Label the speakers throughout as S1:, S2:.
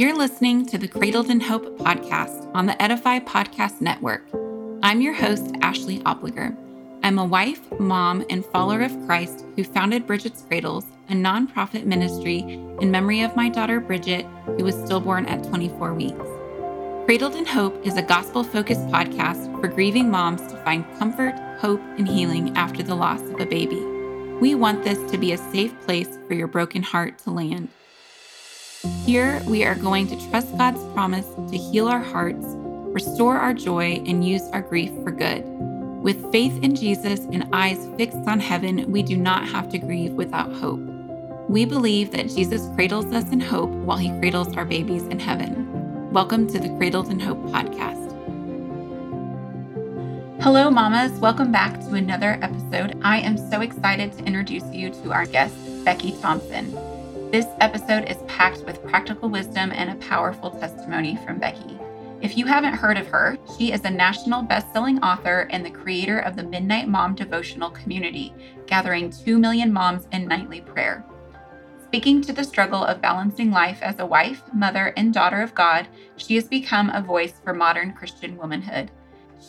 S1: You're listening to the Cradled in Hope podcast on the Edify Podcast Network. I'm your host, Ashley Opliger. I'm a wife, mom, and follower of Christ who founded Bridget's Cradles, a nonprofit ministry in memory of my daughter Bridget, who was stillborn at 24 weeks. Cradled in Hope is a gospel focused podcast for grieving moms to find comfort, hope, and healing after the loss of a baby. We want this to be a safe place for your broken heart to land. Here, we are going to trust God's promise to heal our hearts, restore our joy, and use our grief for good. With faith in Jesus and eyes fixed on heaven, we do not have to grieve without hope. We believe that Jesus cradles us in hope while he cradles our babies in heaven. Welcome to the Cradled in Hope podcast. Hello, mamas. Welcome back to another episode. I am so excited to introduce you to our guest, Becky Thompson. This episode is packed with practical wisdom and a powerful testimony from Becky. If you haven't heard of her, she is a national best-selling author and the creator of the Midnight Mom devotional community, gathering 2 million moms in nightly prayer. Speaking to the struggle of balancing life as a wife, mother, and daughter of God, she has become a voice for modern Christian womanhood.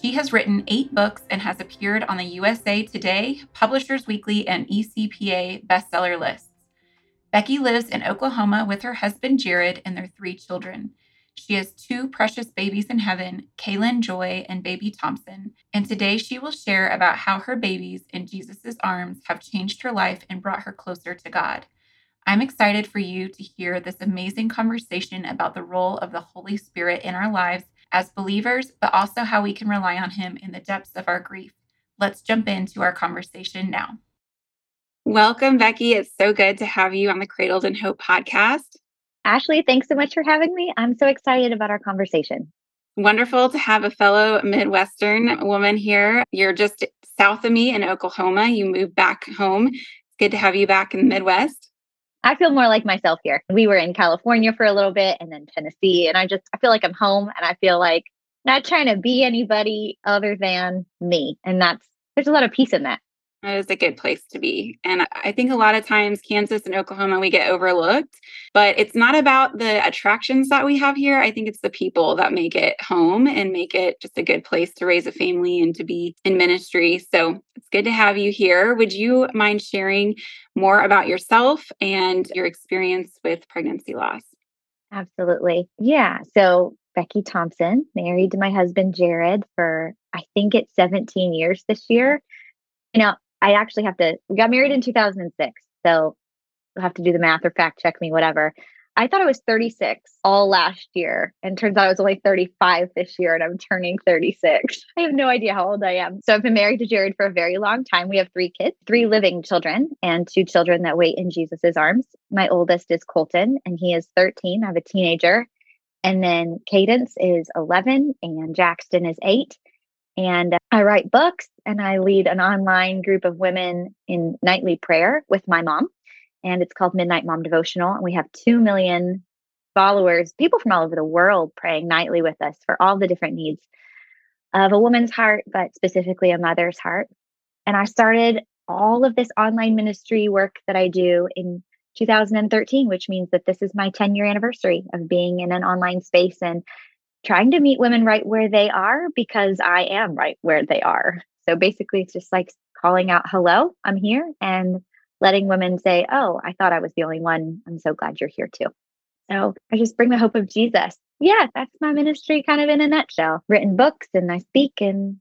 S1: She has written eight books and has appeared on the USA Today, Publishers Weekly, and ECPA bestseller lists. Becky lives in Oklahoma with her husband Jared and their three children. She has two precious babies in heaven, Kaylin Joy and baby Thompson, and today she will share about how her babies in Jesus' arms have changed her life and brought her closer to God. I'm excited for you to hear this amazing conversation about the role of the Holy Spirit in our lives as believers, but also how we can rely on Him in the depths of our grief. Let's jump into our conversation now. Welcome, Becky. It's so good to have you on the Cradled in Hope podcast.
S2: Ashley, thanks so much for having me. I'm so excited about our conversation.
S1: Wonderful to have a fellow Midwestern woman here. You're just south of me in Oklahoma. You moved back home. It's good to have you back in the Midwest.
S2: I feel more like myself here. We were in California for a little bit and then Tennessee. And I just, I feel like I'm home and I feel like not trying to be anybody other than me. And that's, there's a lot of peace in that.
S1: That is a good place to be. And I think a lot of times Kansas and Oklahoma, we get overlooked, but it's not about the attractions that we have here. I think it's the people that make it home and make it just a good place to raise a family and to be in ministry. So it's good to have you here. Would you mind sharing more about yourself and your experience with pregnancy loss?
S2: Absolutely. Yeah. So Becky Thompson, married to my husband Jared for I think it's 17 years this year. You know, I actually have to, we got married in 2006. So you'll have to do the math or fact check me, whatever. I thought I was 36 all last year, and turns out I was only 35 this year, and I'm turning 36. I have no idea how old I am. So I've been married to Jared for a very long time. We have three kids, three living children, and two children that wait in Jesus's arms. My oldest is Colton, and he is 13. I have a teenager. And then Cadence is 11, and Jackson is eight. And I write books and I lead an online group of women in nightly prayer with my mom. And it's called Midnight Mom Devotional. And we have 2 million followers, people from all over the world praying nightly with us for all the different needs of a woman's heart, but specifically a mother's heart. And I started all of this online ministry work that I do in 2013, which means that this is my 10 year anniversary of being in an online space and trying to meet women right where they are because I am right where they are. So basically, it's just like calling out, hello, I'm here, and letting women say, oh, I thought I was the only one. I'm so glad you're here too. So I just bring the hope of Jesus. Yeah, that's my ministry kind of in a nutshell. Written books and I speak and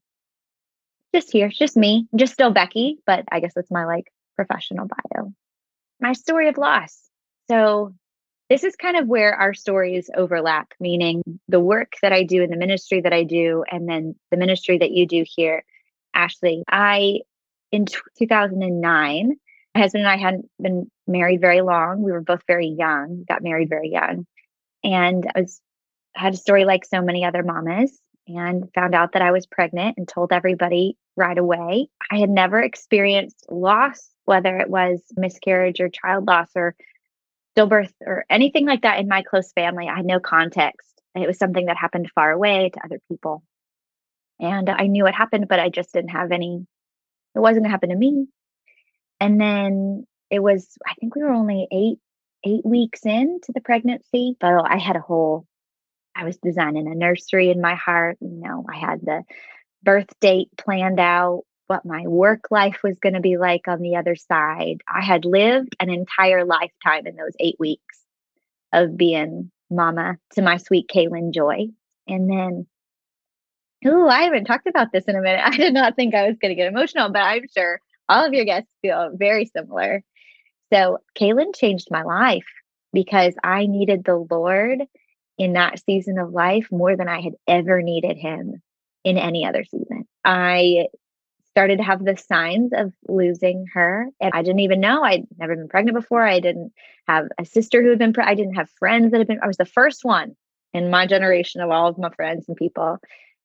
S2: just here, just me, just still Becky, but I guess it's my like professional bio. My story of loss. So this is kind of where our stories overlap, meaning the work that I do in the ministry that I do, and then the ministry that you do here, Ashley. I, in 2009, my husband and I hadn't been married very long. We were both very young, got married very young. And I was had a story like so many other mamas and found out that I was pregnant and told everybody right away. I had never experienced loss, whether it was miscarriage or child loss or stillbirth or anything like that in my close family. I had no context. It was something that happened far away to other people. And I knew it happened, but I just didn't have any, it wasn't going to happen to me. And then it was, I think we were only eight eight weeks into the pregnancy, but I had a whole, I was designing a nursery in my heart. You know, I had the birth date planned out, what my work life was going to be like on the other side. I had lived an entire lifetime in those eight weeks of being mama to my sweet Kaylin Joy. And then, oh, I haven't talked about this in a minute. I did not think I was going to get emotional, but I'm sure all of your guests feel very similar. So, Kaylin changed my life because I needed the Lord in that season of life more than I had ever needed him in any other season. I started to have the signs of losing her. And I didn't even know. I'd never been pregnant before. I didn't have a sister who had been, pre- I didn't have friends that had been, I was the first one in my generation of all of my friends and people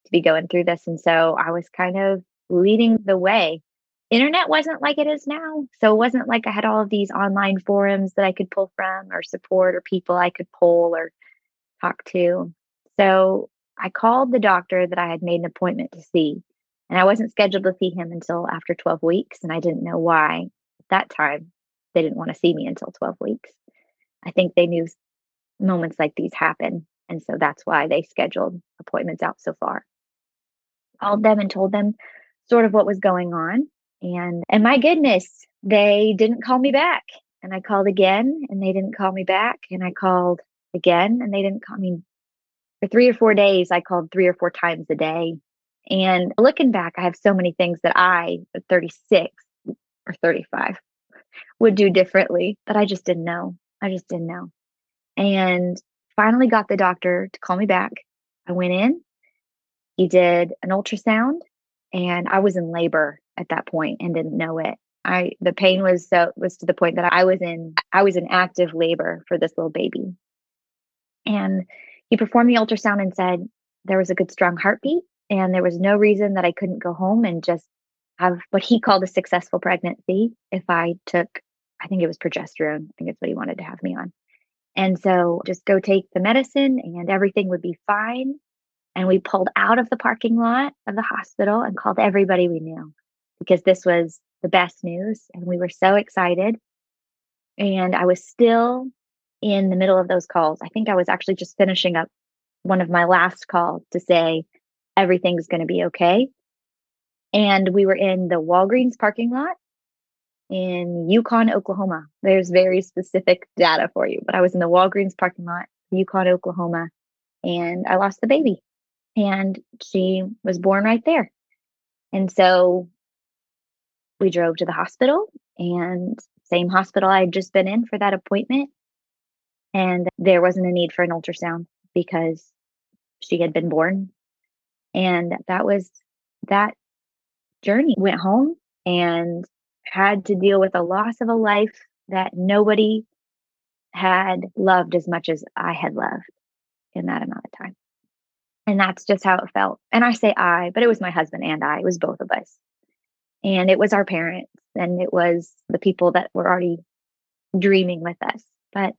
S2: to be going through this. And so I was kind of leading the way. Internet wasn't like it is now. So it wasn't like I had all of these online forums that I could pull from or support or people I could poll or talk to. So I called the doctor that I had made an appointment to see and I wasn't scheduled to see him until after 12 weeks. And I didn't know why at that time they didn't want to see me until 12 weeks. I think they knew moments like these happen. And so that's why they scheduled appointments out so far. Called them and told them sort of what was going on. And and my goodness, they didn't call me back. And I called again and they didn't call me back. And I called again and they didn't call me for three or four days. I called three or four times a day and looking back, I have so many things that I, at 36 or 35, would do differently that I just didn't know. I just didn't know. And finally got the doctor to call me back. I went in, he did an ultrasound, and I was in labor at that point and didn't know it. I the pain was so was to the point that I was in I was in active labor for this little baby. And he performed the ultrasound and said there was a good strong heartbeat and there was no reason that I couldn't go home and just have what he called a successful pregnancy if I took, I think it was progesterone. I think it's what he wanted to have me on. And so just go take the medicine and everything would be fine. And we pulled out of the parking lot of the hospital and called everybody we knew because this was the best news. And we were so excited. And I was still in the middle of those calls. I think I was actually just finishing up one of my last calls to say, everything's going to be okay. And we were in the Walgreens parking lot in Yukon, Oklahoma. There's very specific data for you, but I was in the Walgreens parking lot, Yukon, Oklahoma, and I lost the baby. And she was born right there. And so we drove to the hospital and same hospital I had just been in for that appointment. And there wasn't a need for an ultrasound because she had been born and that was that journey. Went home and had to deal with the loss of a life that nobody had loved as much as I had loved in that amount of time. And that's just how it felt. And I say I, but it was my husband and I, it was both of us. And it was our parents and it was the people that were already dreaming with us. But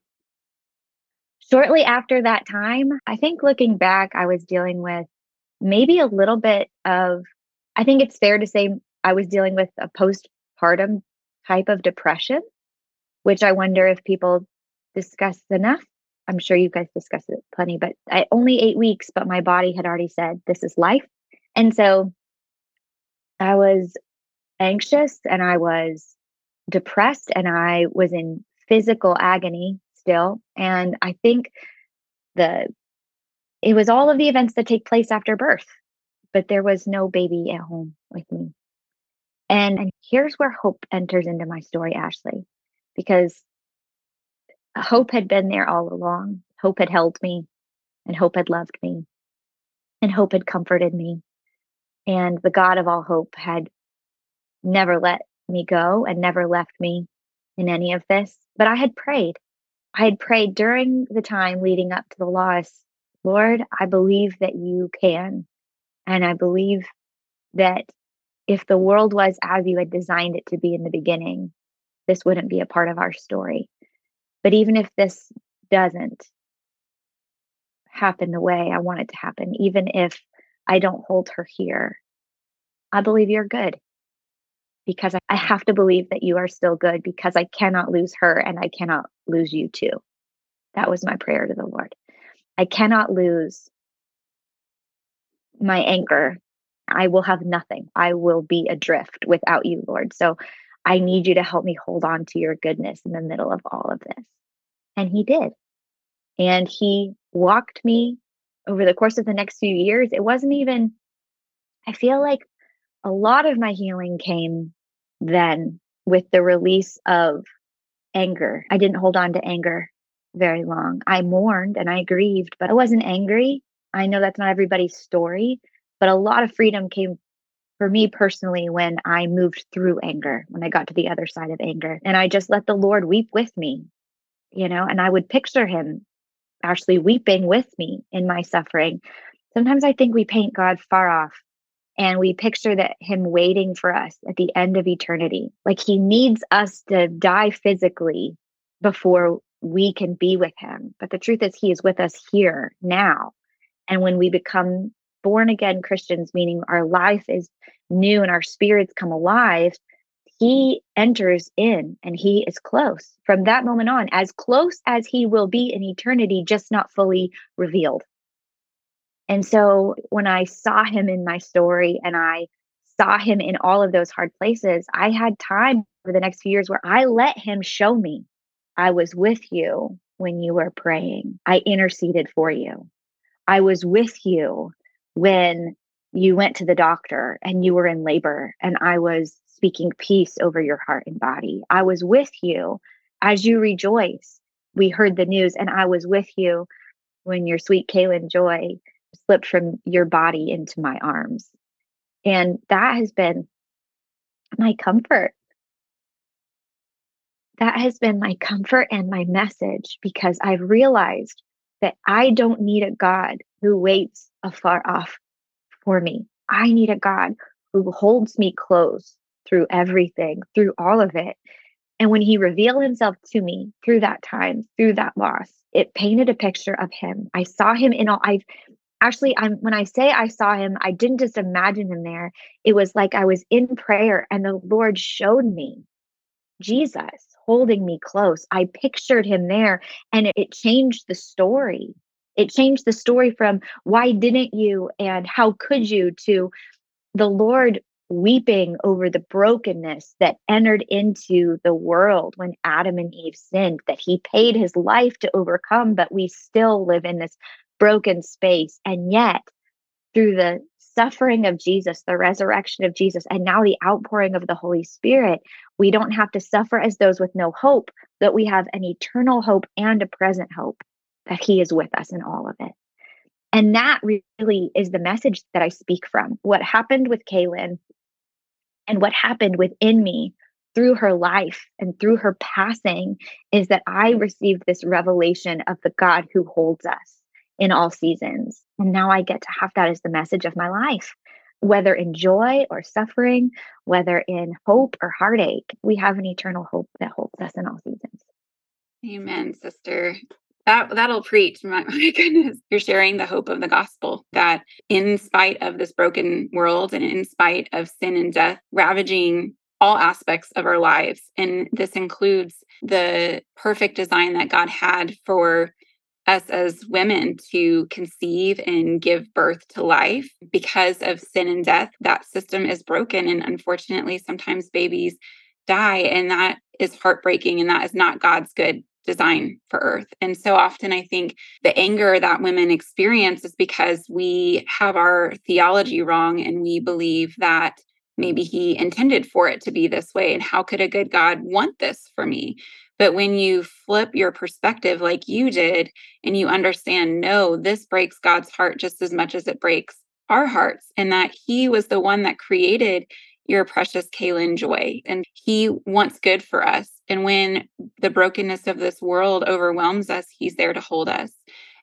S2: shortly after that time, I think looking back, I was dealing with maybe a little bit of, I think it's fair to say I was dealing with a postpartum type of depression, which I wonder if people discuss enough. I'm sure you guys discuss it plenty, but I only eight weeks, but my body had already said this is life. And so I was anxious and I was depressed and I was in physical agony still. And I think the it was all of the events that take place after birth, but there was no baby at home with me. And, and here's where hope enters into my story, Ashley, because hope had been there all along. Hope had held me, and hope had loved me, and hope had comforted me. And the God of all hope had never let me go and never left me in any of this. But I had prayed. I had prayed during the time leading up to the loss Lord, I believe that you can. And I believe that if the world was as you had designed it to be in the beginning, this wouldn't be a part of our story. But even if this doesn't happen the way I want it to happen, even if I don't hold her here, I believe you're good. because I have to believe that you are still good because I cannot lose her and I cannot lose you too. That was my prayer to the Lord. I cannot lose my anchor. I will have nothing. I will be adrift without you, Lord. So I need you to help me hold on to your goodness in the middle of all of this. And he did. And he walked me over the course of the next few years. It wasn't even, I feel like a lot of my healing came then with the release of anger. I didn't hold on to anger very long. I mourned and I grieved, but I wasn't angry. I know that's not everybody's story, but a lot of freedom came for me personally when I moved through anger, when I got to the other side of anger. And I just let the Lord weep with me, you know, and I would picture him actually weeping with me in my suffering. Sometimes I think we paint God far off and we picture that him waiting for us at the end of eternity. Like he needs us to die physically before we can be with him. But the truth is, he is with us here now. And when we become born again Christians, meaning our life is new and our spirits come alive, he enters in and he is close from that moment on, as close as he will be in eternity, just not fully revealed. And so when I saw him in my story and I saw him in all of those hard places, I had time for the next few years where I let him show me I was with you when you were praying. I interceded for you. I was with you when you went to the doctor and you were in labor and I was speaking peace over your heart and body. I was with you as you rejoice. We heard the news and I was with you when your sweet Kaylin Joy slipped from your body into my arms. And that has been my comfort. That has been my comfort and my message because I've realized that I don't need a God who waits afar off for me. I need a God who holds me close through everything, through all of it. And when he revealed himself to me through that time, through that loss, it painted a picture of him. I saw him in all I've actually I'm when I say I saw him, I didn't just imagine him there. It was like I was in prayer and the Lord showed me Jesus holding me close. I pictured him there and it, changed the story. It changed the story from why didn't you and how could you to the Lord weeping over the brokenness that entered into the world when Adam and Eve sinned, that he paid his life to overcome, but we still live in this broken space. And yet, through the suffering of Jesus, the resurrection of Jesus, and now the outpouring of the Holy Spirit, we don't have to suffer as those with no hope, that we have an eternal hope and a present hope that He is with us in all of it. And that really is the message that I speak from. What happened with Kaylin and what happened within me through her life and through her passing is that I received this revelation of the God who holds us in all seasons. And now I get to have that as the message of my life. Whether in joy or suffering, whether in hope or heartache, we have an eternal hope that holds us in all seasons.
S1: Amen, sister. That that'll preach. My, my goodness, you're sharing the hope of the gospel that in spite of this broken world and in spite of sin and death ravaging all aspects of our lives, and this includes the perfect design that God had for us as women to conceive and give birth to life. Because of sin and death that system is broken and unfortunately sometimes babies die and that is heartbreaking and that is not god's good design for earth. And so often i think the anger that women experience is because we have our theology wrong and we believe that maybe he intended for it to be this way and how could a good god want this for me but when you flip your perspective like you did and you understand, no, this breaks God's heart just as much as it breaks our hearts, and that He was the one that created your precious Kaylin Joy, and He wants good for us. And when the brokenness of this world overwhelms us, He's there to hold us.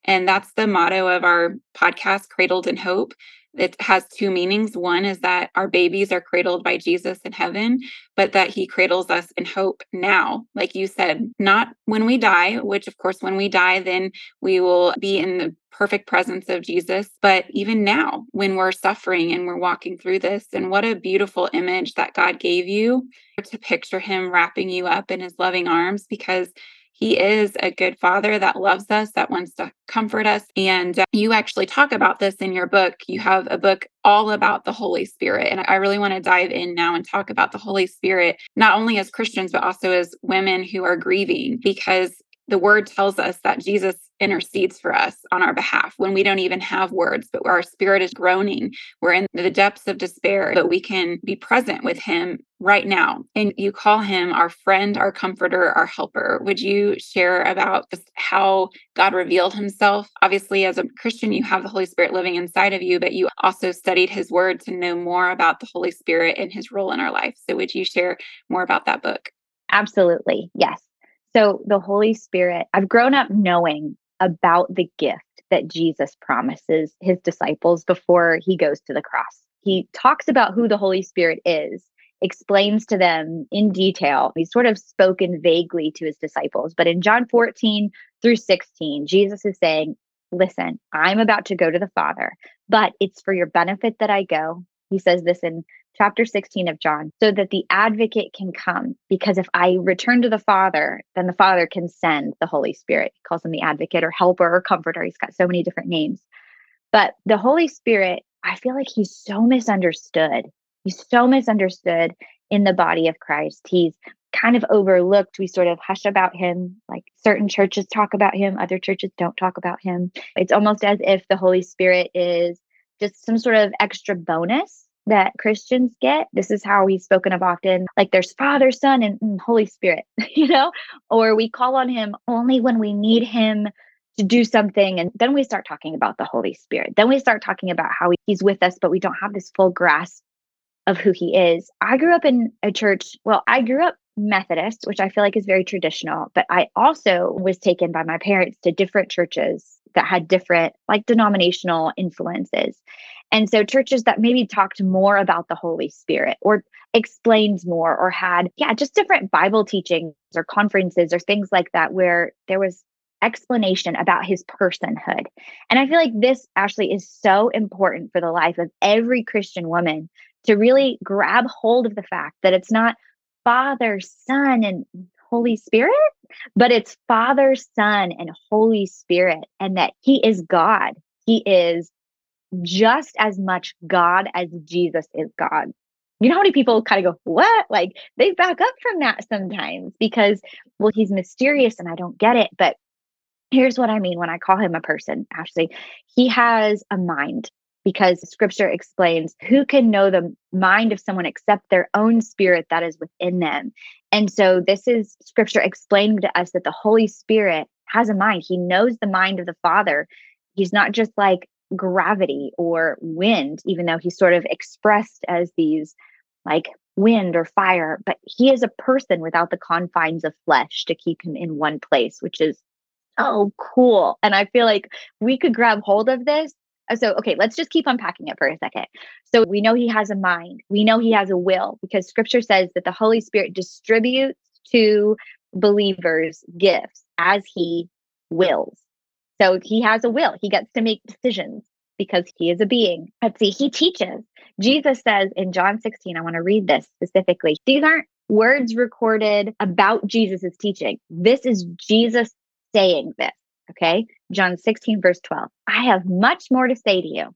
S1: And that's the motto of our podcast, Cradled in Hope it has two meanings. One is that our babies are cradled by Jesus in heaven, but that he cradles us in hope now. Like you said, not when we die, which of course, when we die, then we will be in the perfect presence of Jesus. But even now, when we're suffering and we're walking through this, and what a beautiful image that God gave you to picture Him wrapping you up in His loving arms because he is a good father that loves us, that wants to comfort us. And uh, you actually talk about this in your book. You have a book all about the Holy Spirit. And I really want to dive in now and talk about the Holy Spirit, not only as Christians, but also as women who are grieving, because the word tells us that Jesus intercedes for us on our behalf when we don't even have words, but our spirit is groaning. We're in the depths of despair, but we can be present with Him right now. And you call Him our friend, our comforter, our helper. Would you share about how God revealed Himself? Obviously, as a Christian, you have the Holy Spirit living inside of you, but you also studied His word to know more about the Holy Spirit and His role in our life. So, would you share more about that book?
S2: Absolutely. Yes. So, the Holy Spirit, I've grown up knowing about the gift that Jesus promises his disciples before he goes to the cross. He talks about who the Holy Spirit is, explains to them in detail. He's sort of spoken vaguely to his disciples, but in John 14 through 16, Jesus is saying, Listen, I'm about to go to the Father, but it's for your benefit that I go. He says this in chapter 16 of John, so that the advocate can come. Because if I return to the Father, then the Father can send the Holy Spirit. He calls him the advocate or helper or comforter. He's got so many different names. But the Holy Spirit, I feel like he's so misunderstood. He's so misunderstood in the body of Christ. He's kind of overlooked. We sort of hush about him. Like certain churches talk about him, other churches don't talk about him. It's almost as if the Holy Spirit is just some sort of extra bonus that Christians get. This is how he's spoken of often. Like there's Father, Son, and, and Holy Spirit, you know, or we call on him only when we need him to do something. And then we start talking about the Holy Spirit. Then we start talking about how he's with us, but we don't have this full grasp of who he is. I grew up in a church. Well, I grew up Methodist, which I feel like is very traditional, but I also was taken by my parents to different churches that had different like denominational influences. And so churches that maybe talked more about the Holy Spirit or explained more or had, yeah, just different Bible teachings or conferences or things like that where there was explanation about his personhood. And I feel like this actually is so important for the life of every Christian woman to really grab hold of the fact that it's not Father, Son, and Holy Spirit, but it's Father, Son, and Holy Spirit, and that He is God. He is just as much God as Jesus is God. You know how many people kind of go, What? Like they back up from that sometimes because, well, he's mysterious and I don't get it. But here's what I mean when I call him a person, Ashley. He has a mind because scripture explains who can know the mind of someone except their own spirit that is within them. And so this is scripture explaining to us that the Holy Spirit has a mind. He knows the mind of the Father. He's not just like gravity or wind, even though he's sort of expressed as these like wind or fire, but he is a person without the confines of flesh to keep him in one place, which is so cool. And I feel like we could grab hold of this uh, so, okay, let's just keep unpacking it for a second. So, we know he has a mind, we know he has a will because scripture says that the Holy Spirit distributes to believers gifts as he wills. So, he has a will, he gets to make decisions because he is a being. Let's see, he teaches. Jesus says in John 16, I want to read this specifically. These aren't words recorded about Jesus's teaching. This is Jesus saying this. Okay. John 16, verse 12. I have much more to say to you,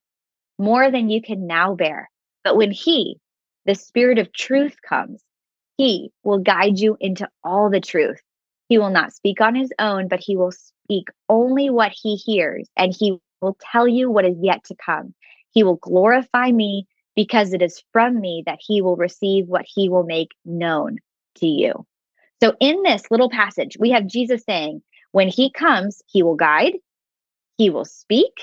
S2: more than you can now bear. But when He, the Spirit of truth, comes, He will guide you into all the truth. He will not speak on His own, but He will speak only what He hears, and He will tell you what is yet to come. He will glorify me because it is from me that He will receive what He will make known to you. So, in this little passage, we have Jesus saying, when he comes, he will guide, he will speak,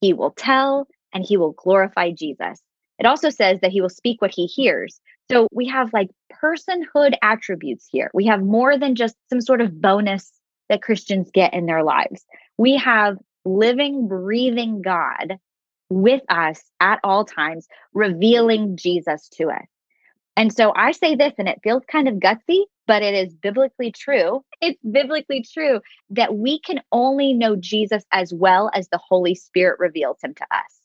S2: he will tell, and he will glorify Jesus. It also says that he will speak what he hears. So we have like personhood attributes here. We have more than just some sort of bonus that Christians get in their lives. We have living, breathing God with us at all times, revealing Jesus to us. And so I say this, and it feels kind of gutsy, but it is biblically true. It's biblically true that we can only know Jesus as well as the Holy Spirit reveals him to us.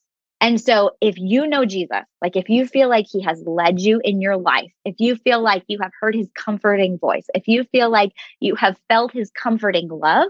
S2: And so, if you know Jesus, like if you feel like he has led you in your life, if you feel like you have heard his comforting voice, if you feel like you have felt his comforting love,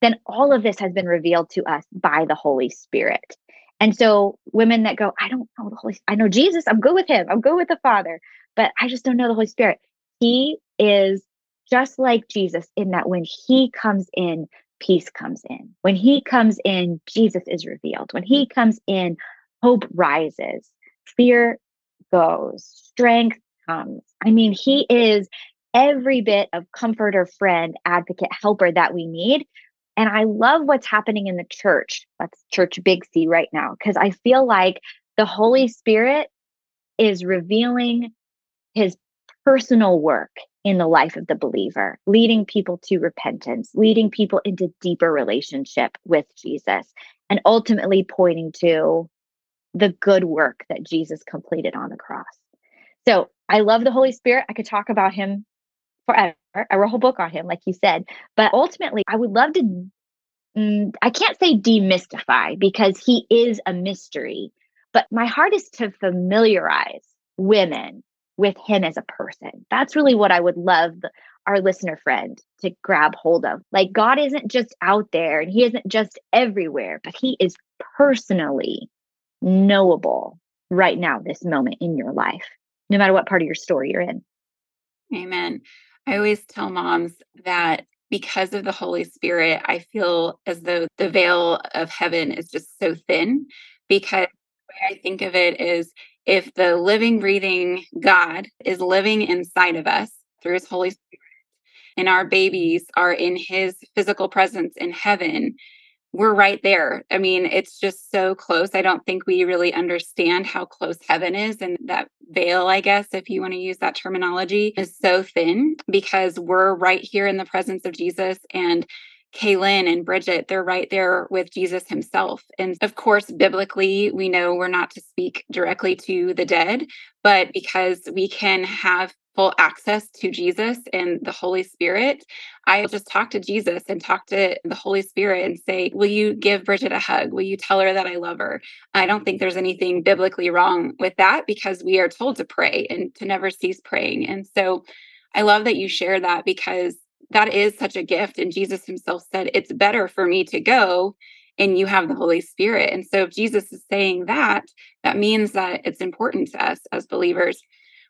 S2: then all of this has been revealed to us by the Holy Spirit. And so, women that go, I don't know the Holy I know Jesus, I'm good with him, I'm good with the Father, but I just don't know the Holy Spirit. He is just like Jesus in that when he comes in, peace comes in. When he comes in, Jesus is revealed. When he comes in, hope rises, fear goes, strength comes. I mean, he is every bit of comforter, friend, advocate, helper that we need. And I love what's happening in the church. That's church big C right now, because I feel like the Holy Spirit is revealing his personal work in the life of the believer, leading people to repentance, leading people into deeper relationship with Jesus, and ultimately pointing to the good work that Jesus completed on the cross. So I love the Holy Spirit. I could talk about him forever. I wrote a whole book on him, like you said. But ultimately, I would love to, mm, I can't say demystify because he is a mystery, but my heart is to familiarize women with him as a person. That's really what I would love our listener friend to grab hold of. Like, God isn't just out there and he isn't just everywhere, but he is personally knowable right now, this moment in your life, no matter what part of your story you're in.
S1: Amen. I always tell moms that because of the Holy Spirit, I feel as though the veil of heaven is just so thin because the way I think of it is if the living, breathing God is living inside of us through his Holy Spirit, and our babies are in his physical presence in heaven, we're right there. I mean, it's just so close. I don't think we really understand how close heaven is. And that veil, I guess, if you want to use that terminology, is so thin because we're right here in the presence of Jesus. And Kaylin and Bridget, they're right there with Jesus himself. And of course, biblically, we know we're not to speak directly to the dead, but because we can have full access to Jesus and the Holy Spirit, I just talk to Jesus and talk to the Holy Spirit and say, Will you give Bridget a hug? Will you tell her that I love her? I don't think there's anything biblically wrong with that because we are told to pray and to never cease praying. And so I love that you share that because that is such a gift. And Jesus himself said, It's better for me to go and you have the Holy Spirit. And so if Jesus is saying that, that means that it's important to us as believers.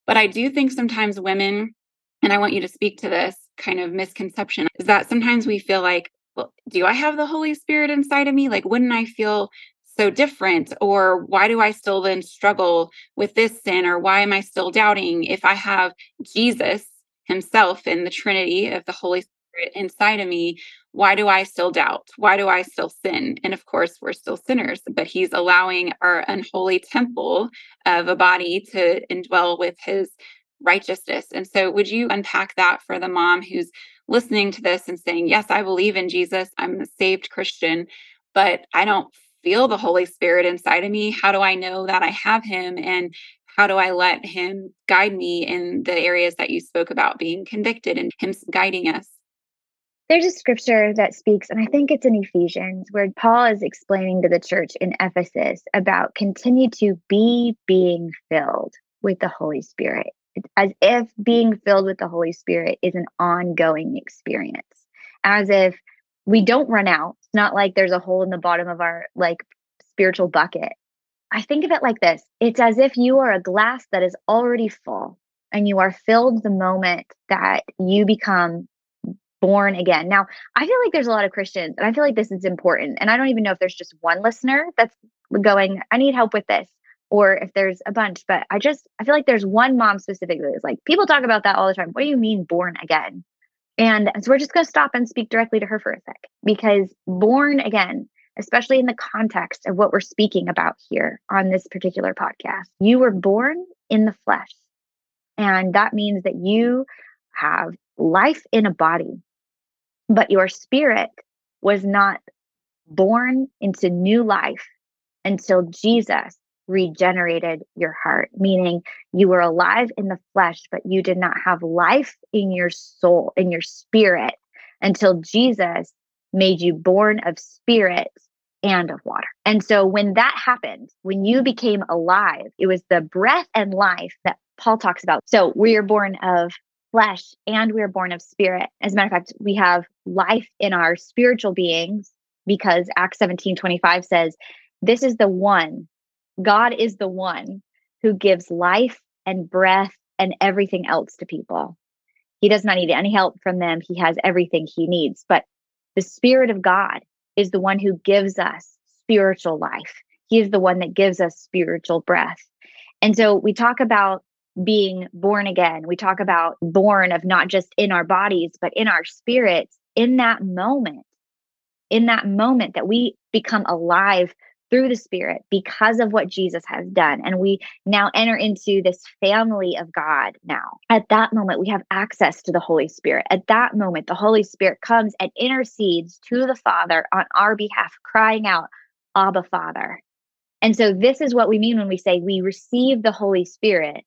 S1: But I do think sometimes women, and I want you to speak to this kind of misconception, is that sometimes we feel like, well, do I have the Holy Spirit inside of me? Like, wouldn't I feel so different? Or why do I still then struggle with this sin? Or why am I still doubting if I have Jesus himself in the Trinity of the Holy Spirit inside of me, why do I still doubt? Why do I still sin? And of course, we're still sinners, but he's allowing our unholy temple of a body to indwell with his righteousness. And so, would you unpack that for the mom who's listening to this and saying, Yes, I believe in Jesus, I'm a saved Christian, but I don't feel the Holy Spirit inside of me? How do I know that I have him? And how do I let him guide me in the areas that you spoke about being convicted and him guiding us?
S2: There's a scripture that speaks, and I think it's in Ephesians, where Paul is explaining to the church in Ephesus about continue to be being filled with the Holy Spirit. It's as if being filled with the Holy Spirit is an ongoing experience, as if we don't run out. It's not like there's a hole in the bottom of our like spiritual bucket I think of it like this it's as if you are a glass that is already full and you are filled the moment that you become born again. Now, I feel like there's a lot of Christians, and I feel like this is important. And I don't even know if there's just one listener that's going, I need help with this, or if there's a bunch, but I just, I feel like there's one mom specifically that's like, people talk about that all the time. What do you mean born again? And so we're just going to stop and speak directly to her for a sec because born again especially in the context of what we're speaking about here on this particular podcast. You were born in the flesh, and that means that you have life in a body, but your spirit was not born into new life until Jesus regenerated your heart, meaning you were alive in the flesh, but you did not have life in your soul, in your spirit, until Jesus made you born of spirit and of water. And so when that happened, when you became alive, it was the breath and life that Paul talks about. So we are born of flesh and we are born of spirit. As a matter of fact, we have life in our spiritual beings because Acts 17 25 says, This is the one, God is the one who gives life and breath and everything else to people. He does not need any help from them. He has everything he needs. But the Spirit of God is the one who gives us spiritual life. He is the one that gives us spiritual breath. And so we talk about being born again. We talk about born of not just in our bodies, but in our spirits in that moment. In that moment that we become alive through the Spirit because of what Jesus has done. And we now enter into this family of God now. At that moment, we have access to the Holy Spirit. At that moment, the Holy Spirit comes and intercedes to the Father on our behalf, crying out, Abba, Father. And so, this is what we mean when we say we receive the Holy Spirit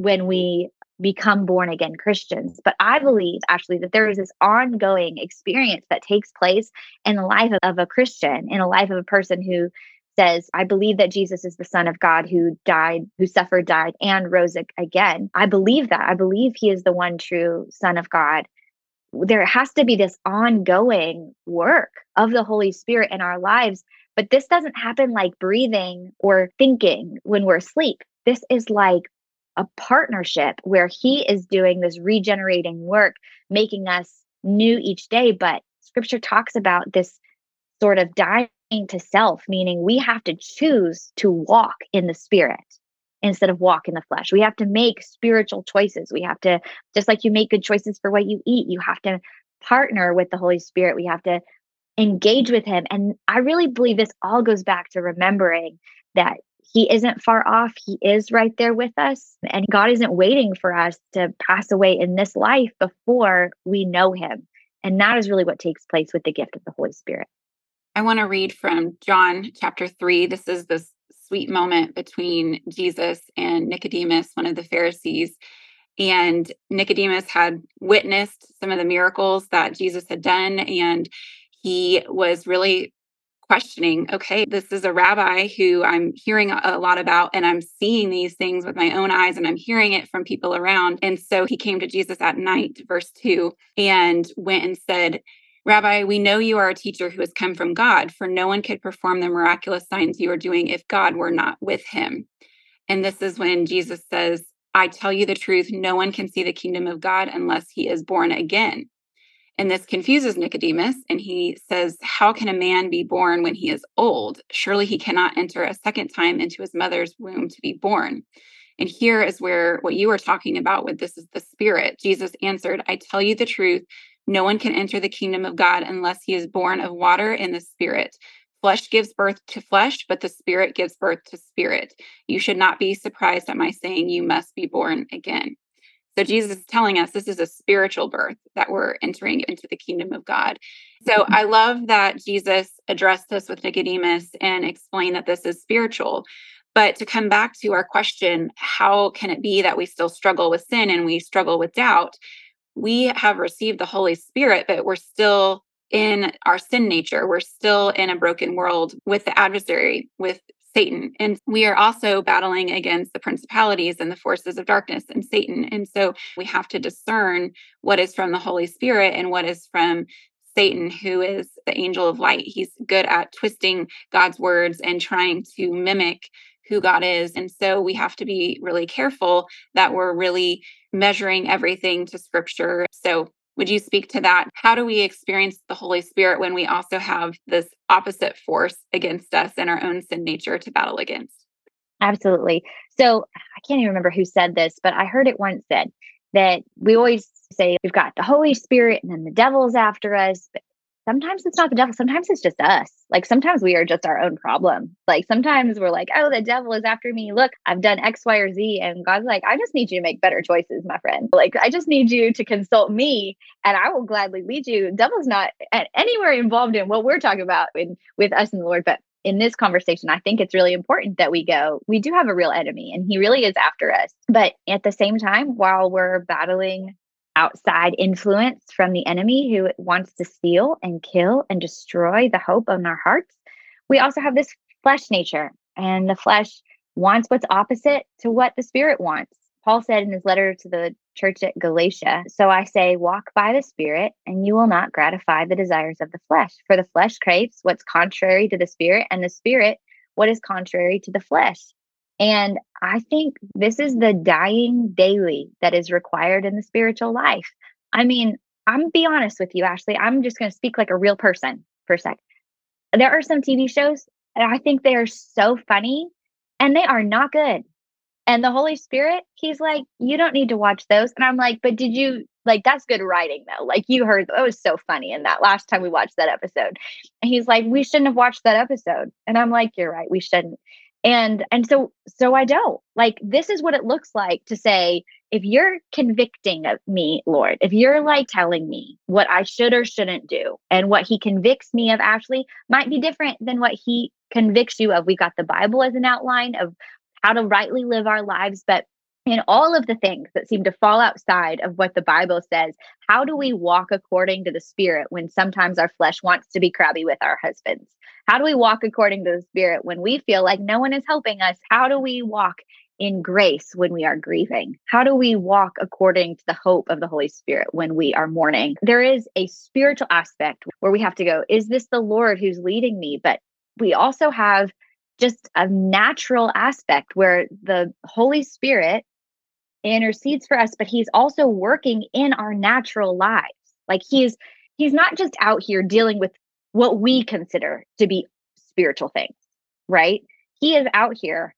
S2: when we become born again Christians. But I believe actually that there is this ongoing experience that takes place in the life of, a Christian, in a life of a person who says, I believe that Jesus is the Son of God who died, who suffered, died, and rose again. I believe that. I believe he is the one true Son of God. There has to be this ongoing work of the Holy Spirit in our lives. But this doesn't happen like breathing or thinking when we're asleep. This is like a partnership where he is doing this regenerating work, making us new each day. But scripture talks about this sort of dying to self, meaning we have to choose to walk in the spirit instead of walk in the flesh. We have to make spiritual choices. We have to, just like you make good choices for what you eat, you have to partner with the Holy Spirit. We have to engage with Him. And I really believe this all goes back to remembering that he isn't far off. He is right there with us. And God isn't waiting for us to pass away in this life before we know him. And that is really what takes place with the gift of the Holy Spirit.
S1: I want to read from John chapter 3. This is this sweet moment between Jesus and Nicodemus, one of the Pharisees. And Nicodemus had witnessed some of the miracles that Jesus had done. And he was really questioning okay this is a rabbi who i'm hearing a lot about and i'm seeing these things with my own eyes and i'm hearing it from people around and so he came to jesus at night verse 2 and went and said rabbi we know you are a teacher who has come from god for no one could perform the miraculous signs you are doing if god were not with him. And this is when jesus says i tell you the truth no one can see the kingdom of god unless he is born again and this confuses Nicodemus. And he says, How can a man be born when he is old? Surely he cannot enter a second time into his mother's womb to be born. And here is where what you were talking about with this is the spirit. Jesus answered, I tell you the truth. No one can enter the kingdom of God unless he is born of water and the spirit. Flesh gives birth to flesh, but the spirit gives birth to spirit. You should not be surprised at my saying you must be born again. So Jesus is telling us this is a spiritual birth that we're entering into the kingdom of God. So mm-hmm. I love that Jesus addressed this with Nicodemus and explained that this is spiritual. But to come back to our question, how can it be that we still struggle with sin and we struggle with doubt? We have received the Holy Spirit, but we're still in our sin nature. We're still in a broken world with the adversary, with Satan. And we are also battling against the principalities and the forces of darkness and Satan. And so we have to discern what is from the Holy Spirit and what is from Satan, who is the angel of light. He's good at twisting God's words and trying to mimic who God is. And so we have to be really careful that we're really measuring everything to scripture. So would you speak to that? How do we experience the Holy Spirit when we also have this opposite force against us and our own sin nature to battle against?
S2: Absolutely. So I can't even remember who said this, but I heard it once said that we always say we've got the Holy Spirit and then the devil's after us. But sometimes it's not the devil sometimes it's just us. Like sometimes we are just our own problem. Like sometimes we're like oh the devil is after me. Look i've done x y or z and god's like i just need you to make better choices my friend. Like i just need you to consult me and i will gladly lead you. Devil's not anywhere involved in what we're talking about in, with us and the lord but in this conversation, I think it's really important that we go, we do have a real enemy and he really is after us. But at the same time, while we're battling outside influence from the enemy who wants to steal and kill and destroy the hope in our hearts, we also have this flesh nature. And the flesh wants what's opposite to what the spirit wants. Paul said in his letter to the church at Galatia, So I say, walk by the Spirit, and you will not gratify the desires of the flesh. For the flesh craves what's contrary to the Spirit, and the Spirit what is contrary to the flesh. And I think this is the dying daily that is required in the spiritual life. I mean, I'm be honest with you, Ashley. I'm just going to speak like a real person for a sec. There are some TV shows, and I think they are so funny, and they are not good. And the Holy Spirit, he's like, you don't need to watch those. And I'm like, but did you like that's good writing though? Like you heard that was so funny in that last time we watched that episode. And he's like, we shouldn't have watched that episode. And I'm like, you're right, we shouldn't. And and so so I don't. Like this is what it looks like to say, if you're convicting of me, Lord, if you're like telling me what I should or shouldn't do, and what he convicts me of Ashley might be different than what he convicts you of. We got the Bible as an outline of how to rightly live our lives, but in all of the things that seem to fall outside of what the Bible says, how do we mm-hmm. walk according to the Spirit when sometimes our flesh wants to be crabby with our husbands? How do we walk according to the Spirit when we feel like no one is helping us? How do we walk in grace when we are grieving? How do we walk according to the hope of the Holy Spirit when we are mourning? There is a spiritual aspect where we have to go, is this the Lord who's leading me? But we also have just a natural aspect where the Holy Spirit intercedes for us, but he's also working in our natural lives. Like he's he's not just out here dealing with what we consider to be spiritual things, right? He is out here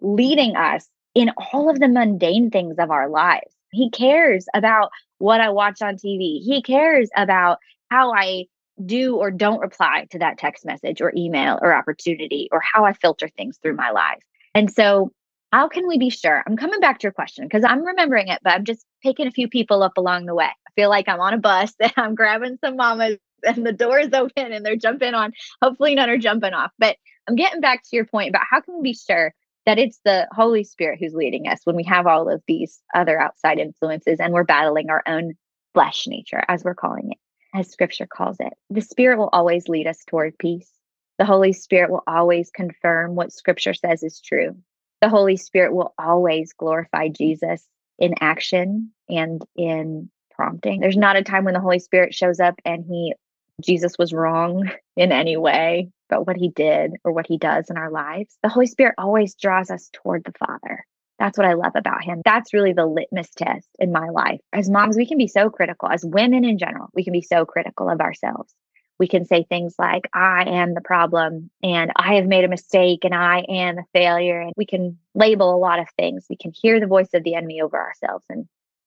S2: leading us in all of the mundane things of our lives. He cares about what I watch on TV. He cares about how I do or don't reply to that text message or email or opportunity or how I filter things through my life. And so, how can we be sure? I'm coming back to your question because I'm remembering it, but I'm just picking a few people up along the way. I feel like I'm on a bus and I'm grabbing some mamas and the door is open and they're jumping on. Hopefully, none are jumping off. But I'm getting back to your point about how can we be sure that it's the Holy Spirit who's leading us when we have all of these other outside influences and we're battling our own flesh nature, as we're calling it as scripture calls it. The Spirit will always lead us toward peace. The Holy Spirit will always confirm what scripture says is true. The Holy Spirit will always glorify Jesus in action and in prompting. There's not a time when the Holy Spirit shows up and he Jesus was wrong in any way but what he did or what he does in our lives. The Holy Spirit always draws us toward the Father. That's what I love about him. That's really the litmus test in my life. As moms, we can be so critical, as women in general, we can be so critical of ourselves. We can say things like, I am the problem, and I have made a mistake, and I am a failure. And we can label a lot of things. We can hear the voice of the enemy over ourselves and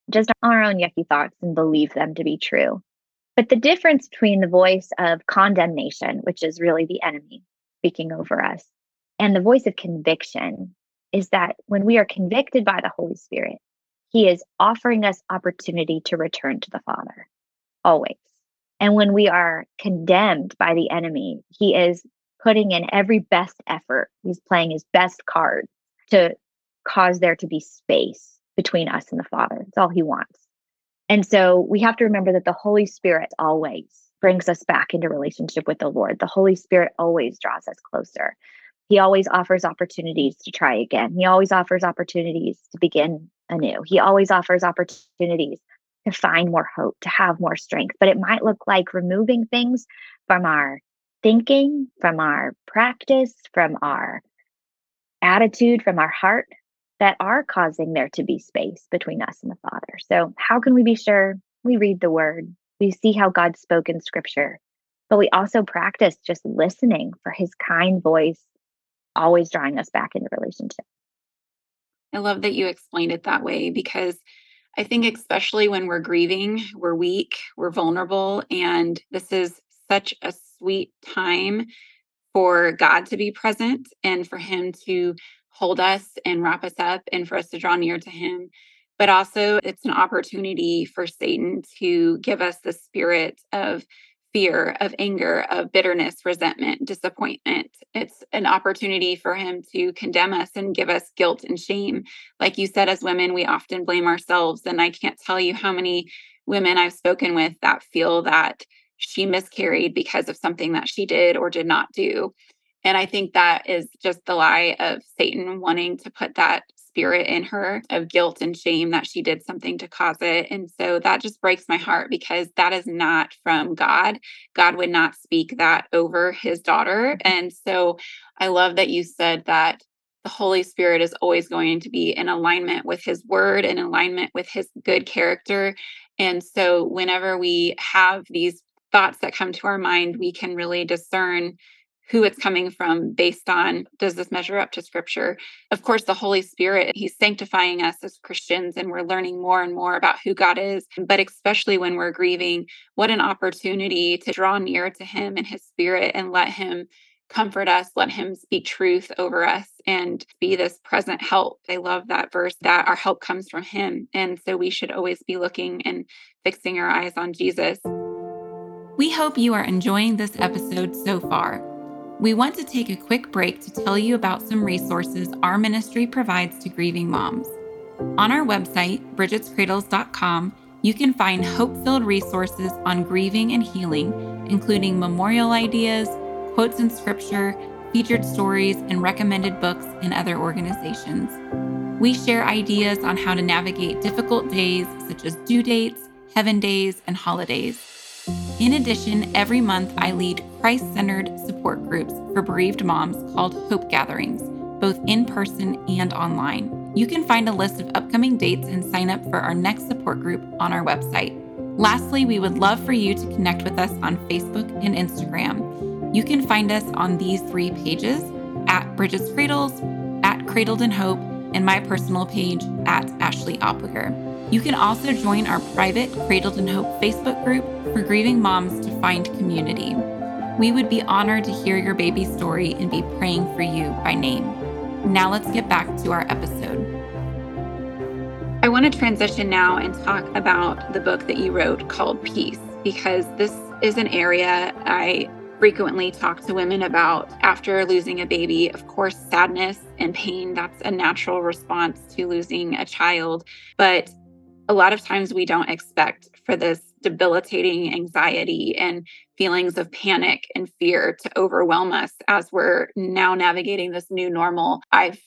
S2: just our own yucky thoughts and believe them to be true. But the difference between the voice of condemnation, which is really the enemy speaking over us, and the voice of conviction, is that when we are convicted by the Holy Spirit, He is offering us opportunity to return to the Father, always. And when we are condemned by the enemy, He is putting in every best effort. He's playing his best card to cause there to be space between us and the Father. It's all He wants. And so we have to remember that the Holy Spirit always brings us back into relationship with the Lord. The Holy Spirit always draws us closer. He always offers opportunities to try again. He always offers opportunities to begin anew. He always offers opportunities to find more hope, to have more strength. But it might look like removing things from our thinking, from our practice, from our attitude, from our heart that are causing there to be space between us and the Father. So, how can we be sure? We read the word, we see how God spoke in scripture, but we also practice just listening for his kind voice always drawing us back into relationship.
S1: I love that you explained it that way because I think, especially when we're grieving, we're weak, we're vulnerable, and this is such a sweet time for God to be present and for Him to hold us and wrap us up and for us to draw near to Him. But also, it's an opportunity for Satan to give us the spirit of fear, of anger, of bitterness, resentment, disappointment. It's an opportunity for him to condemn us and give us guilt and shame. Like you said, as women, we often blame ourselves. And I can't tell you how many women I've spoken with that feel that she miscarried because of something that she did or did not do. And I think that is just the lie of Satan wanting to put that spirit in her of guilt and shame that she did something to cause it. And so that just breaks my heart because that is not from God. God would not speak that over his daughter. Mm-hmm. And so I love that you said that the Holy Spirit is always going to be in alignment with his word and alignment with his good character. And so whenever we have these thoughts that come to our mind, we can really discern who it's coming from based on does this measure up to scripture? Of course the holy spirit he's sanctifying us as christians and we're learning more and more about who god is. But especially when we're grieving what an opportunity to draw near to him and his spirit and let him comfort us let him speak truth over us and be this present help. I love that verse that our help comes from him. And so we should always be looking and fixing our eyes on jesus.
S3: We hope you are enjoying this episode so far we want to take a quick break to tell you about some resources our ministry provides to grieving moms. On our website, bridgetscradles.com, you can find hope filled resources on grieving and healing, including memorial ideas, quotes in scripture, featured stories, and recommended books and other organizations. We share ideas on how to navigate difficult days such as due dates, heaven days, and holidays. In addition, every month I lead Christ centered support groups for bereaved moms called Hope Gatherings, both in person and online. You can find a list of upcoming dates and sign up for our next support group on our website. Lastly, we would love for you to connect with us on Facebook and Instagram. You can find us on these three pages at Bridget's Cradles, at Cradled in Hope, and my personal page at Ashley Opliger. You can also join our private Cradled in Hope Facebook group for grieving moms to find community. We would be honored to hear your baby story and be praying for you by name. Now let's get back to our episode.
S1: I want to transition now and talk about the book that you wrote called Peace, because this is an area I frequently talk to women about after losing a baby. Of course, sadness and pain, that's a natural response to losing a child. But a lot of times we don't expect for this debilitating anxiety and feelings of panic and fear to overwhelm us as we're now navigating this new normal. I've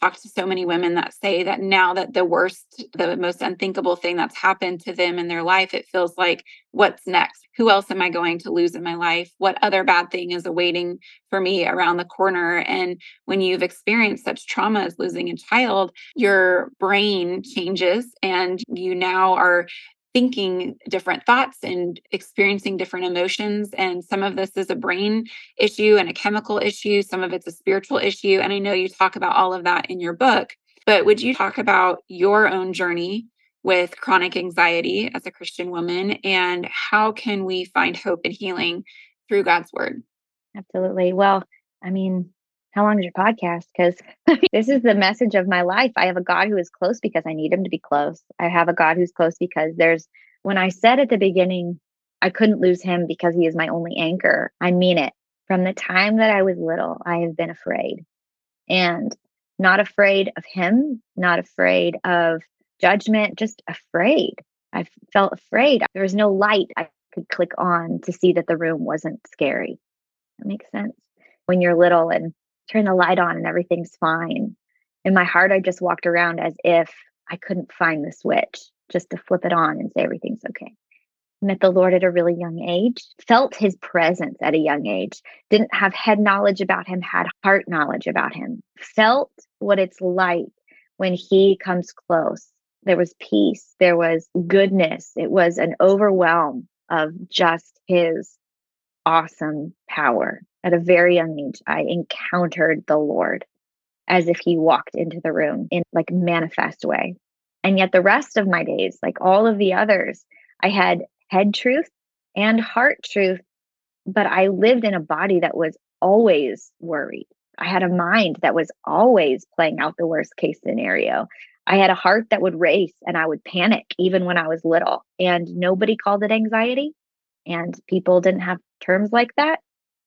S1: talked to so many women that say that now that the worst, the most unthinkable thing that's happened to them in their life, it feels like, what's next? Who else am I going to lose in my life? What other bad thing is awaiting for me around the corner? And when you've experienced such trauma as losing a child, your brain changes and you now are thinking different thoughts and experiencing different emotions. And some of this is a brain issue and a chemical issue, some of it's a spiritual issue. And I know you talk about all of that in your book, but would you talk about your own journey with chronic anxiety as a Christian woman and how can we find hope and healing through God's word?
S2: Absolutely. Well, I mean, how long is your podcast? Because this is the message of my life. I have a God who is close because I need him to be close. I have a God who's close because there's, when I said at the beginning, I couldn't lose him because he is my only anchor, I mean it. From the time that I was little, I have been afraid and not afraid of him, not afraid of judgment, just afraid. I felt afraid. There was no light I could click on to see that the room wasn't scary. That makes sense. When you're little and turn the light on and everything's fine. In my heart, I just walked around as if I couldn't find the switch just to flip it on and say everything's okay. Met the Lord at a really young age, felt his presence at a young age, didn't have head knowledge about him, had heart knowledge about him, felt what it's like when he comes close. There was peace, there was goodness, it was an overwhelm of just his awesome power at a very young age, I encountered the Lord as if he walked into the room in like manifest way. And yet the rest of my days, like all of the others, I had head truth and heart truth, but I lived in a body that was always worried. I had a mind that was always playing out the worst case scenario. I had a heart that would race and I would panic even when I was little. And nobody called it anxiety And people didn't have terms like that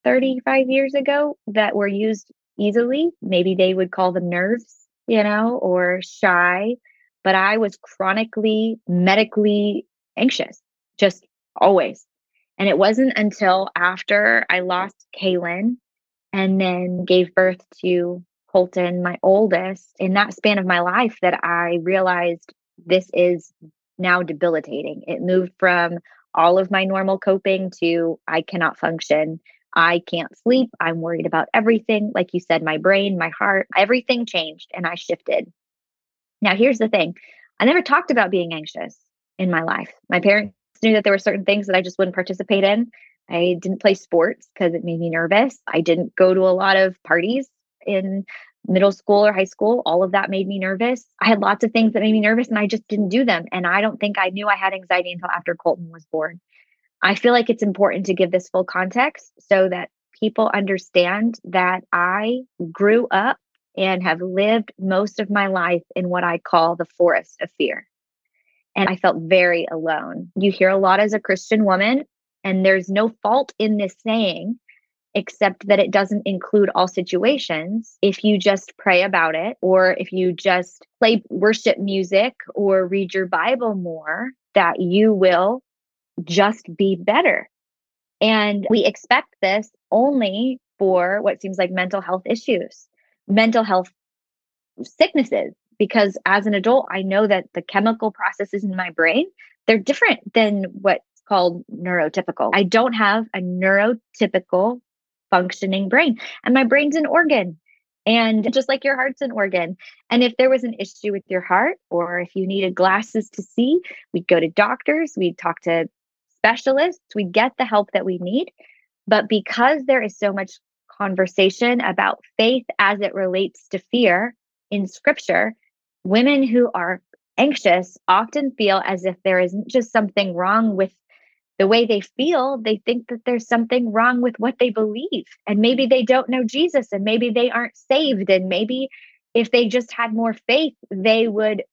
S2: 35 years ago that were used easily. Maybe they would call them nerves, you know, or shy. But I was chronically medically anxious, just always. And it wasn't until after I lost Kaylin and then gave birth to Colton, my oldest, in that span of my life that I realized this is now debilitating. It moved from all of my normal coping to I cannot function. I can't sleep. I'm worried about everything. Like you said, my brain, my heart, everything changed and I shifted. Now, here's the thing I never talked about being anxious in my life. My parents knew that there were certain things that I just wouldn't participate in. I didn't play sports because it made me nervous. I didn't go to a lot of parties in middle school or high school. All of that made me nervous. I had lots of things that made me nervous and I just didn't do them. And I don't think I knew I had anxiety until after Colton was born. I feel like it's important to give this full context so that people understand that I grew up and have lived most of my life in what I call the forest of fear. And I felt very alone. You hear a lot as a Christian woman, and there's no fault in this saying, except that it doesn't include all situations. If you just pray about it, or if you just play worship music or read your Bible more, that you will just be better. And we expect this only for what seems like mental health issues, mental health sicknesses. Because as an adult, I know that the chemical processes in my brain, they're different than what's called neurotypical. I don't have a neurotypical functioning brain, and my brain's an organ. And just like your heart's an organ. And if there was an issue with your heart, or if you needed glasses to see, we'd go to doctors, we'd talk to specialists, we get the help that we need. But because there is so much conversation about faith as it relates to fear in scripture, women who are anxious often feel as if there isn't just something wrong with the way they feel, they think that there's something wrong with what they believe. And maybe they don't know Jesus and maybe they aren't saved. And maybe if they just had more faith, they would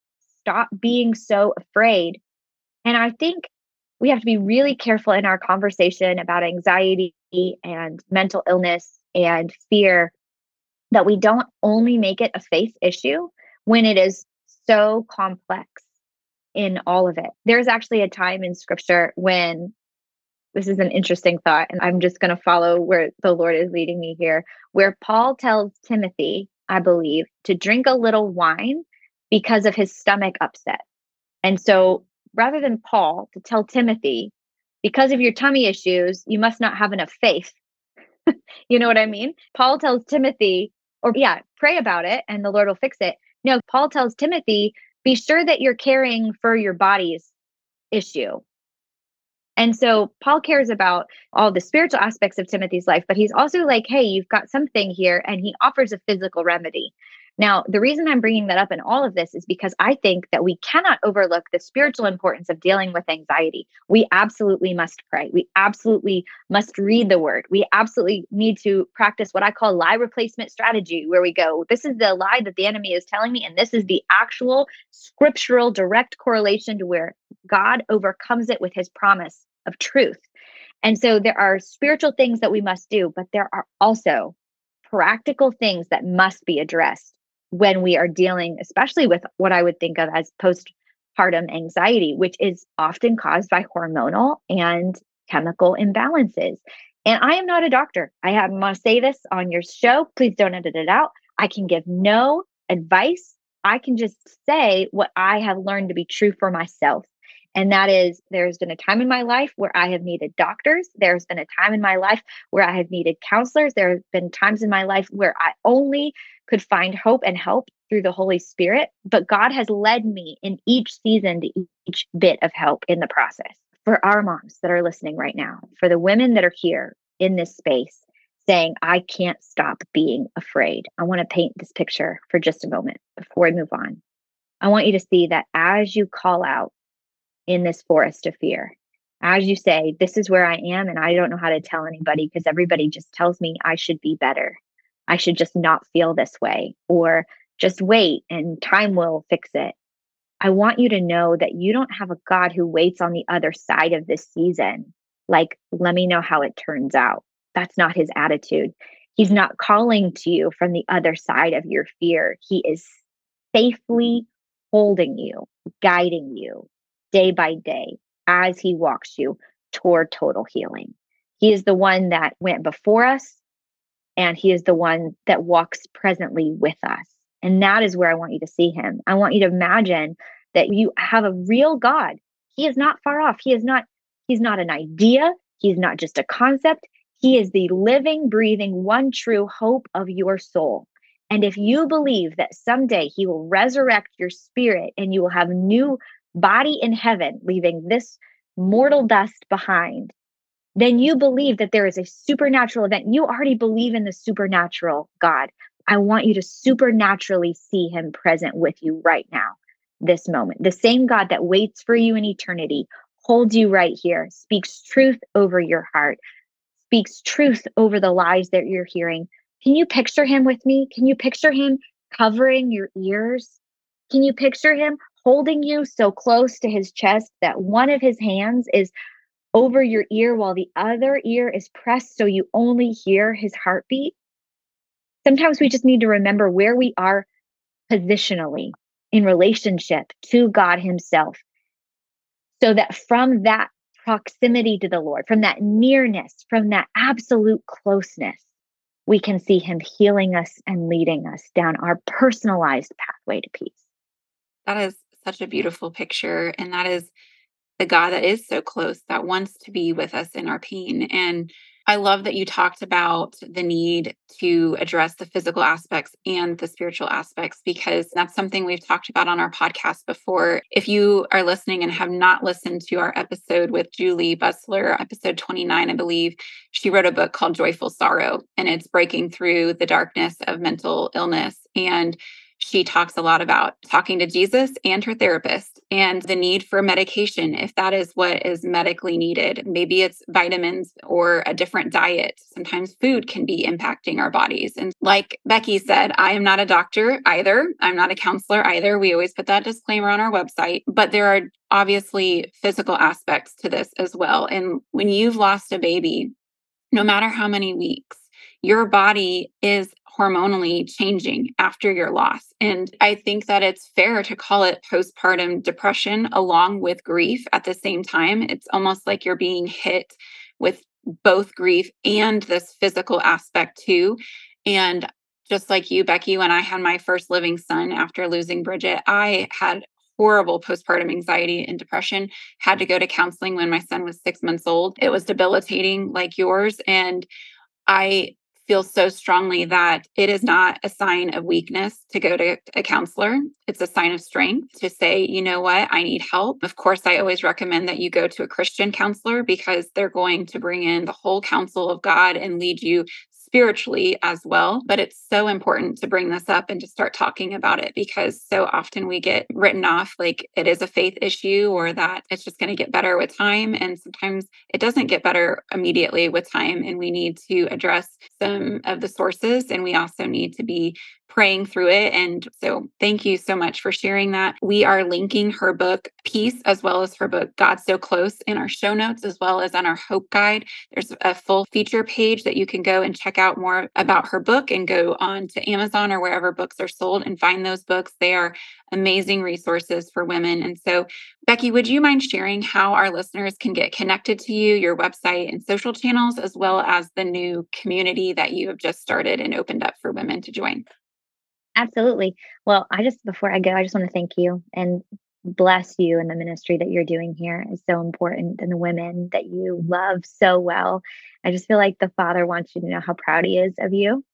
S2: stop being so afraid. And I think we have to be really careful in our conversation about anxiety and mental illness and fear that we don't only make it a faith issue when it is so complex in all of it. There's actually a time in scripture when this is an interesting thought, and I'm just going to follow where the Lord is leading me here, where Paul tells Timothy, I believe, to drink a little wine because of his stomach upset. And so rather than Paul to tell Timothy, because of your tummy issues, you must not have enough faith. you know what I mean? Paul tells Timothy, or yeah, pray about it and the Lord will fix it. No, Paul tells Timothy, be sure that you're caring for your body's issue. And so Paul cares about all the spiritual aspects of Timothy's life, but he's also like, hey, you've got something here, and he offers a physical remedy. Now, the reason I'm bringing that up in all of this is because I think that we cannot overlook the spiritual importance of dealing with anxiety. We absolutely must pray. We absolutely must read the word. We absolutely need to practice what I call lie replacement strategy, where we go, this is the lie that the enemy is telling me, and this is the actual scriptural direct correlation to where God overcomes it with his promise of truth. And so there are spiritual things that we must do, but there are also practical things that must be addressed when we are dealing, especially with what I would think of as postpartum anxiety, which is often caused by hormonal and chemical imbalances. And I am not a doctor. I have, must say this on your show. Please don't edit it out. I can give no advice. I can just say what I have learned to be true for myself. And that is, there's been a time in my life where I have needed doctors. There's been a time in my life where I have needed counselors. There have been times in my life where I only could find hope and help through the Holy Spirit. But God has led me in each season to each bit of help in the process. For our moms that are listening right now, for the women that are here in this space saying, I can't stop being afraid, I want to paint this picture for just a moment before we move on. I want you to see that as you call out in this forest of fear, as you say, this is where I am, and I don't know how to tell anybody because everybody just tells me I should be better. I should just not feel this way or just wait and time will fix it. I want you to know that you don't have a God who waits on the other side of this season like, let me know how it turns out. That's not his attitude. He's not calling to you from the other side of your fear. He is safely holding you, guiding you day by day as he walks you toward total healing. He is the one that went before us, and he is the one that walks presently with us. And that is where I want you to see him. I want you to imagine that you have a real God. He is not far off. He is not he's not an idea. He's not just a concept. He is the living, breathing, one true hope of your soul. And if you believe that someday he will resurrect your spirit and you will have new body in heaven, leaving this mortal dust behind, then you believe that there is a supernatural event. You already believe in the supernatural God. I want you to supernaturally see him present with you right now, this moment. The same God that waits for you in eternity holds you right here, speaks truth over your heart, speaks truth over the lies that you're hearing. Can you picture him with me? Can you picture him covering your ears? Can you picture him holding you so close to his chest that one of his hands is over your ear while the other ear is pressed so you only hear his heartbeat? Sometimes we just need to remember where we are positionally in relationship to God Himself. So that from that proximity to the Lord, from that nearness, from that absolute closeness, we can see Him healing us and leading us down our personalized pathway to peace.
S1: That is such a beautiful picture. And that is the God that is so close, that wants to be with us in our pain. And I love that you talked about the need to address the physical aspects and the spiritual aspects because that's something we've talked about on our podcast before. If you are listening and have not listened to our episode with Julie Bussler, episode 29, I believe, she wrote a book called Joyful Sorrow, and it's breaking through the darkness of mental illness. And she talks a lot about talking to Jesus and her therapist and the need for medication if that is what is medically needed. Maybe it's vitamins or a different diet. Sometimes food can be impacting our bodies. And like Becky said, I am not a doctor either. I'm not a counselor either. We always put that disclaimer on our website, but there are obviously physical aspects to this as well. And when you've lost a baby, no matter how many weeks, your body is hormonally changing after your loss. And I think that it's fair to call it postpartum depression along with grief at the same time. It's almost like you're being hit with both grief and this physical aspect too. And just like you, Becky, when I had my first living son after losing Bridget, I had horrible postpartum anxiety and depression had to go to counseling when my son was 6 months old it was debilitating like yours and i feel so strongly that it is not a sign of weakness to go to a counselor. It's a sign of strength to say, you know what, I need help. Of course, I always recommend that you go to a Christian counselor because they're going to bring in the whole counsel of God and lead you spiritually as well. But it's so important to bring this up and to start talking about it because so often we get written off like it is a faith issue or that it's just going to get better with time. And sometimes it doesn't get better immediately with time. And we need to address some of the sources. And we also need to be praying through it. And so thank you so much for sharing that. We are linking her book, Peace, as well as her book, God So Close, in our show notes, as well as on our Hope Guide. There's a full feature page that you can go and check out more about her book and go on to Amazon or wherever books are sold and find those books. They are amazing resources for women. And so, Becky, would you mind sharing how our listeners can get connected to you, your website, and social channels, as well as the new community that you have just started and opened up for women to join?
S2: Absolutely. Well, I just, before I go, I just want to thank you and bless you and the ministry that you're doing here is so important and the women that you mm-hmm. love so well. I just feel like the Father wants you to know how proud He is of you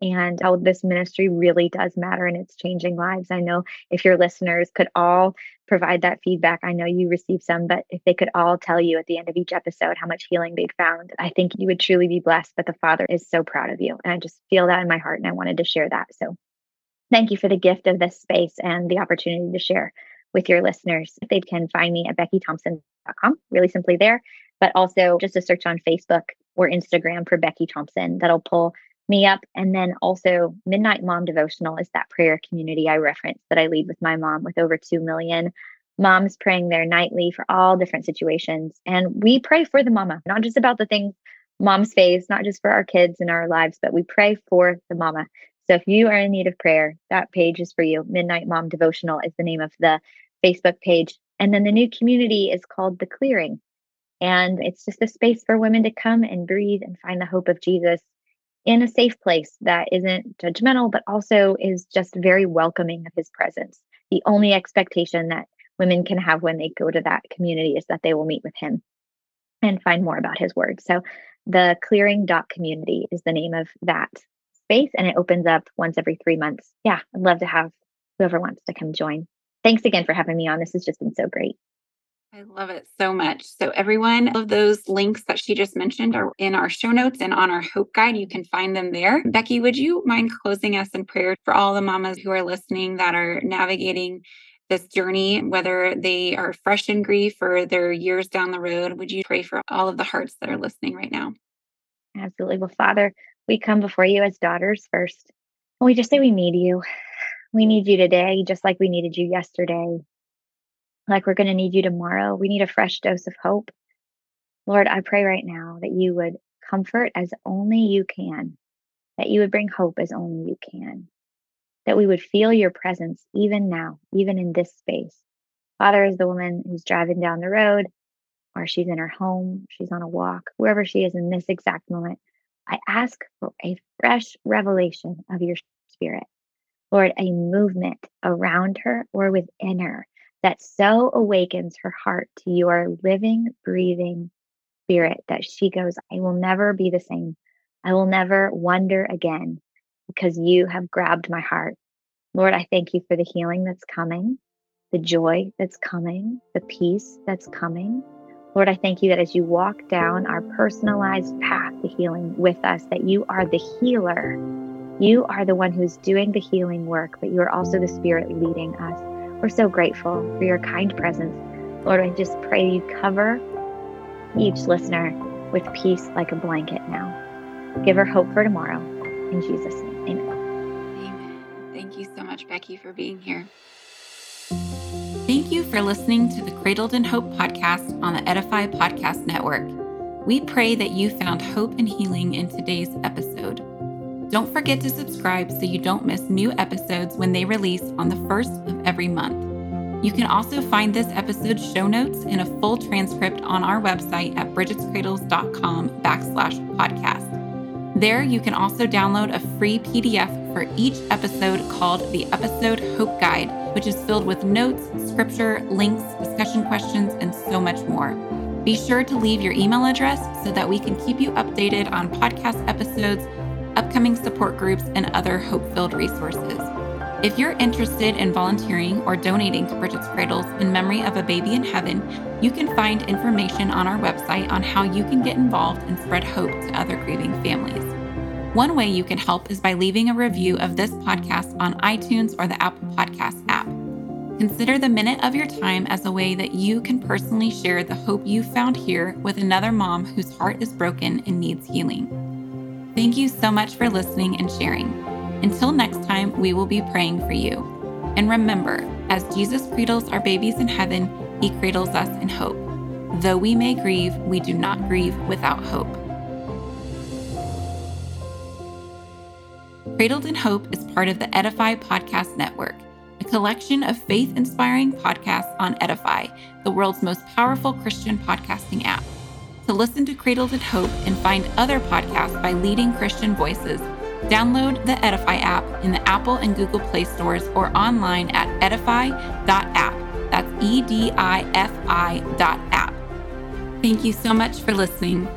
S2: and how this ministry really does matter and it's changing lives. I know if your listeners could all provide that feedback, I know you receive some, but if they could all tell you at the end of each episode how much healing they'd found, I think you would truly be blessed. But the Father is so proud of you. And I just feel that in my heart and I wanted to share that. So thank you for the gift of this space and the opportunity to share with your listeners. They can find me at beckythompson.com, really simply there, but also just a search on Facebook or Instagram for Becky Thompson. That'll pull me up. And then also, Midnight Mom Devotional is that prayer community I referenced that I lead with my mom with over 2 million moms praying there nightly for all different situations. And we pray for the mama, not just about the things moms face, not just for our kids and our lives, but we pray for the mama. So if you are in need of prayer, that page is for you. Midnight Mom Devotional is the name of the Facebook page. And then the new community is called The Clearing. And it's just a space for women to come and breathe and find the hope of Jesus in a safe place that isn't judgmental, but also is just very welcoming of his presence. The only expectation that women can have when they go to that community is that they will meet with him and find more about his word. So the clearing dot community is the name of that space and it opens up once every three months. Yeah, I'd love to have whoever wants to come join. Thanks again for having me on. This has just been so great.
S1: I love it so much. So, everyone, all of those links that she just mentioned are in our show notes and on our Hope Guide. You can find them there. Mm-hmm. Becky, would you mind closing us in prayer for all the mamas who are listening that are navigating this journey, whether they are fresh in grief or they're years down the road? Would you pray for all of the hearts that are listening right now?
S2: Absolutely. Well, Father, we come before you as daughters first. And we just say we need you. We need you today, just like we needed you yesterday. Like we're going to need you tomorrow. We need a fresh dose of hope. Lord, I pray right now that you would comfort as only you can, that you would bring hope as only you can, that we would feel your presence even now, even in this space. Father is the woman who's driving down the road, or she's in her home, she's on a walk, wherever she is in this exact moment. I ask for a fresh revelation of your spirit. Lord, a movement around her or within her that so awakens her heart to your living, breathing spirit that she goes, I will never be the same. I will never wonder again because you have grabbed my heart. Lord, I thank you for the healing that's coming, the joy that's coming, the peace that's coming. Lord, I thank you that as you walk down our personalized path to healing with us, that you are the healer. You are the one who's doing the healing work, but you are also the Spirit leading us. We're so grateful for your kind presence. Lord, I just pray you cover each listener with peace like a blanket now. Give her hope for tomorrow. In Jesus' name, amen.
S1: Amen. Thank you so much, Becky, for being here. For listening to the Cradled in Hope podcast on the Edify Podcast Network. We pray that you found hope and healing in today's episode. Don't forget to subscribe so you don't miss new episodes when they release on the first of every month. You can also find this episode's show notes and a full transcript on our website at bridgetscradles.com backslash podcast. There, you can also download a free PDF for each episode called the Episode Hope Guide, which is filled with notes, scripture, links, discussion questions, and so much more. Be sure to leave your email address so that we can keep you updated on podcast episodes, upcoming support groups, and other hope filled resources. If you're interested in volunteering or donating to Bridget's Cradles in memory of a baby in heaven, you can find information on our website on how you can get involved and spread hope to other grieving families. One way you can help is by leaving a review of this podcast on iTunes or the Apple Podcast app. Consider the minute of your time as a way that you can personally share the hope you found here with another mom whose heart is broken and needs healing. Thank you so much for listening and sharing. Until next time, we will be praying for you. And remember, as Jesus cradles our babies in heaven, he cradles us in hope. Though we may grieve, we do not grieve without hope. Cradled in Hope is part of the Edify Podcast Network, a collection of faith inspiring podcasts on Edify, the world's most powerful Christian podcasting app. To listen to Cradled in Hope and find other podcasts by leading Christian voices, Download the Edify app in the Apple and Google Play stores or online at edify.app. That's E D I F I dot app. Thank you so much for listening.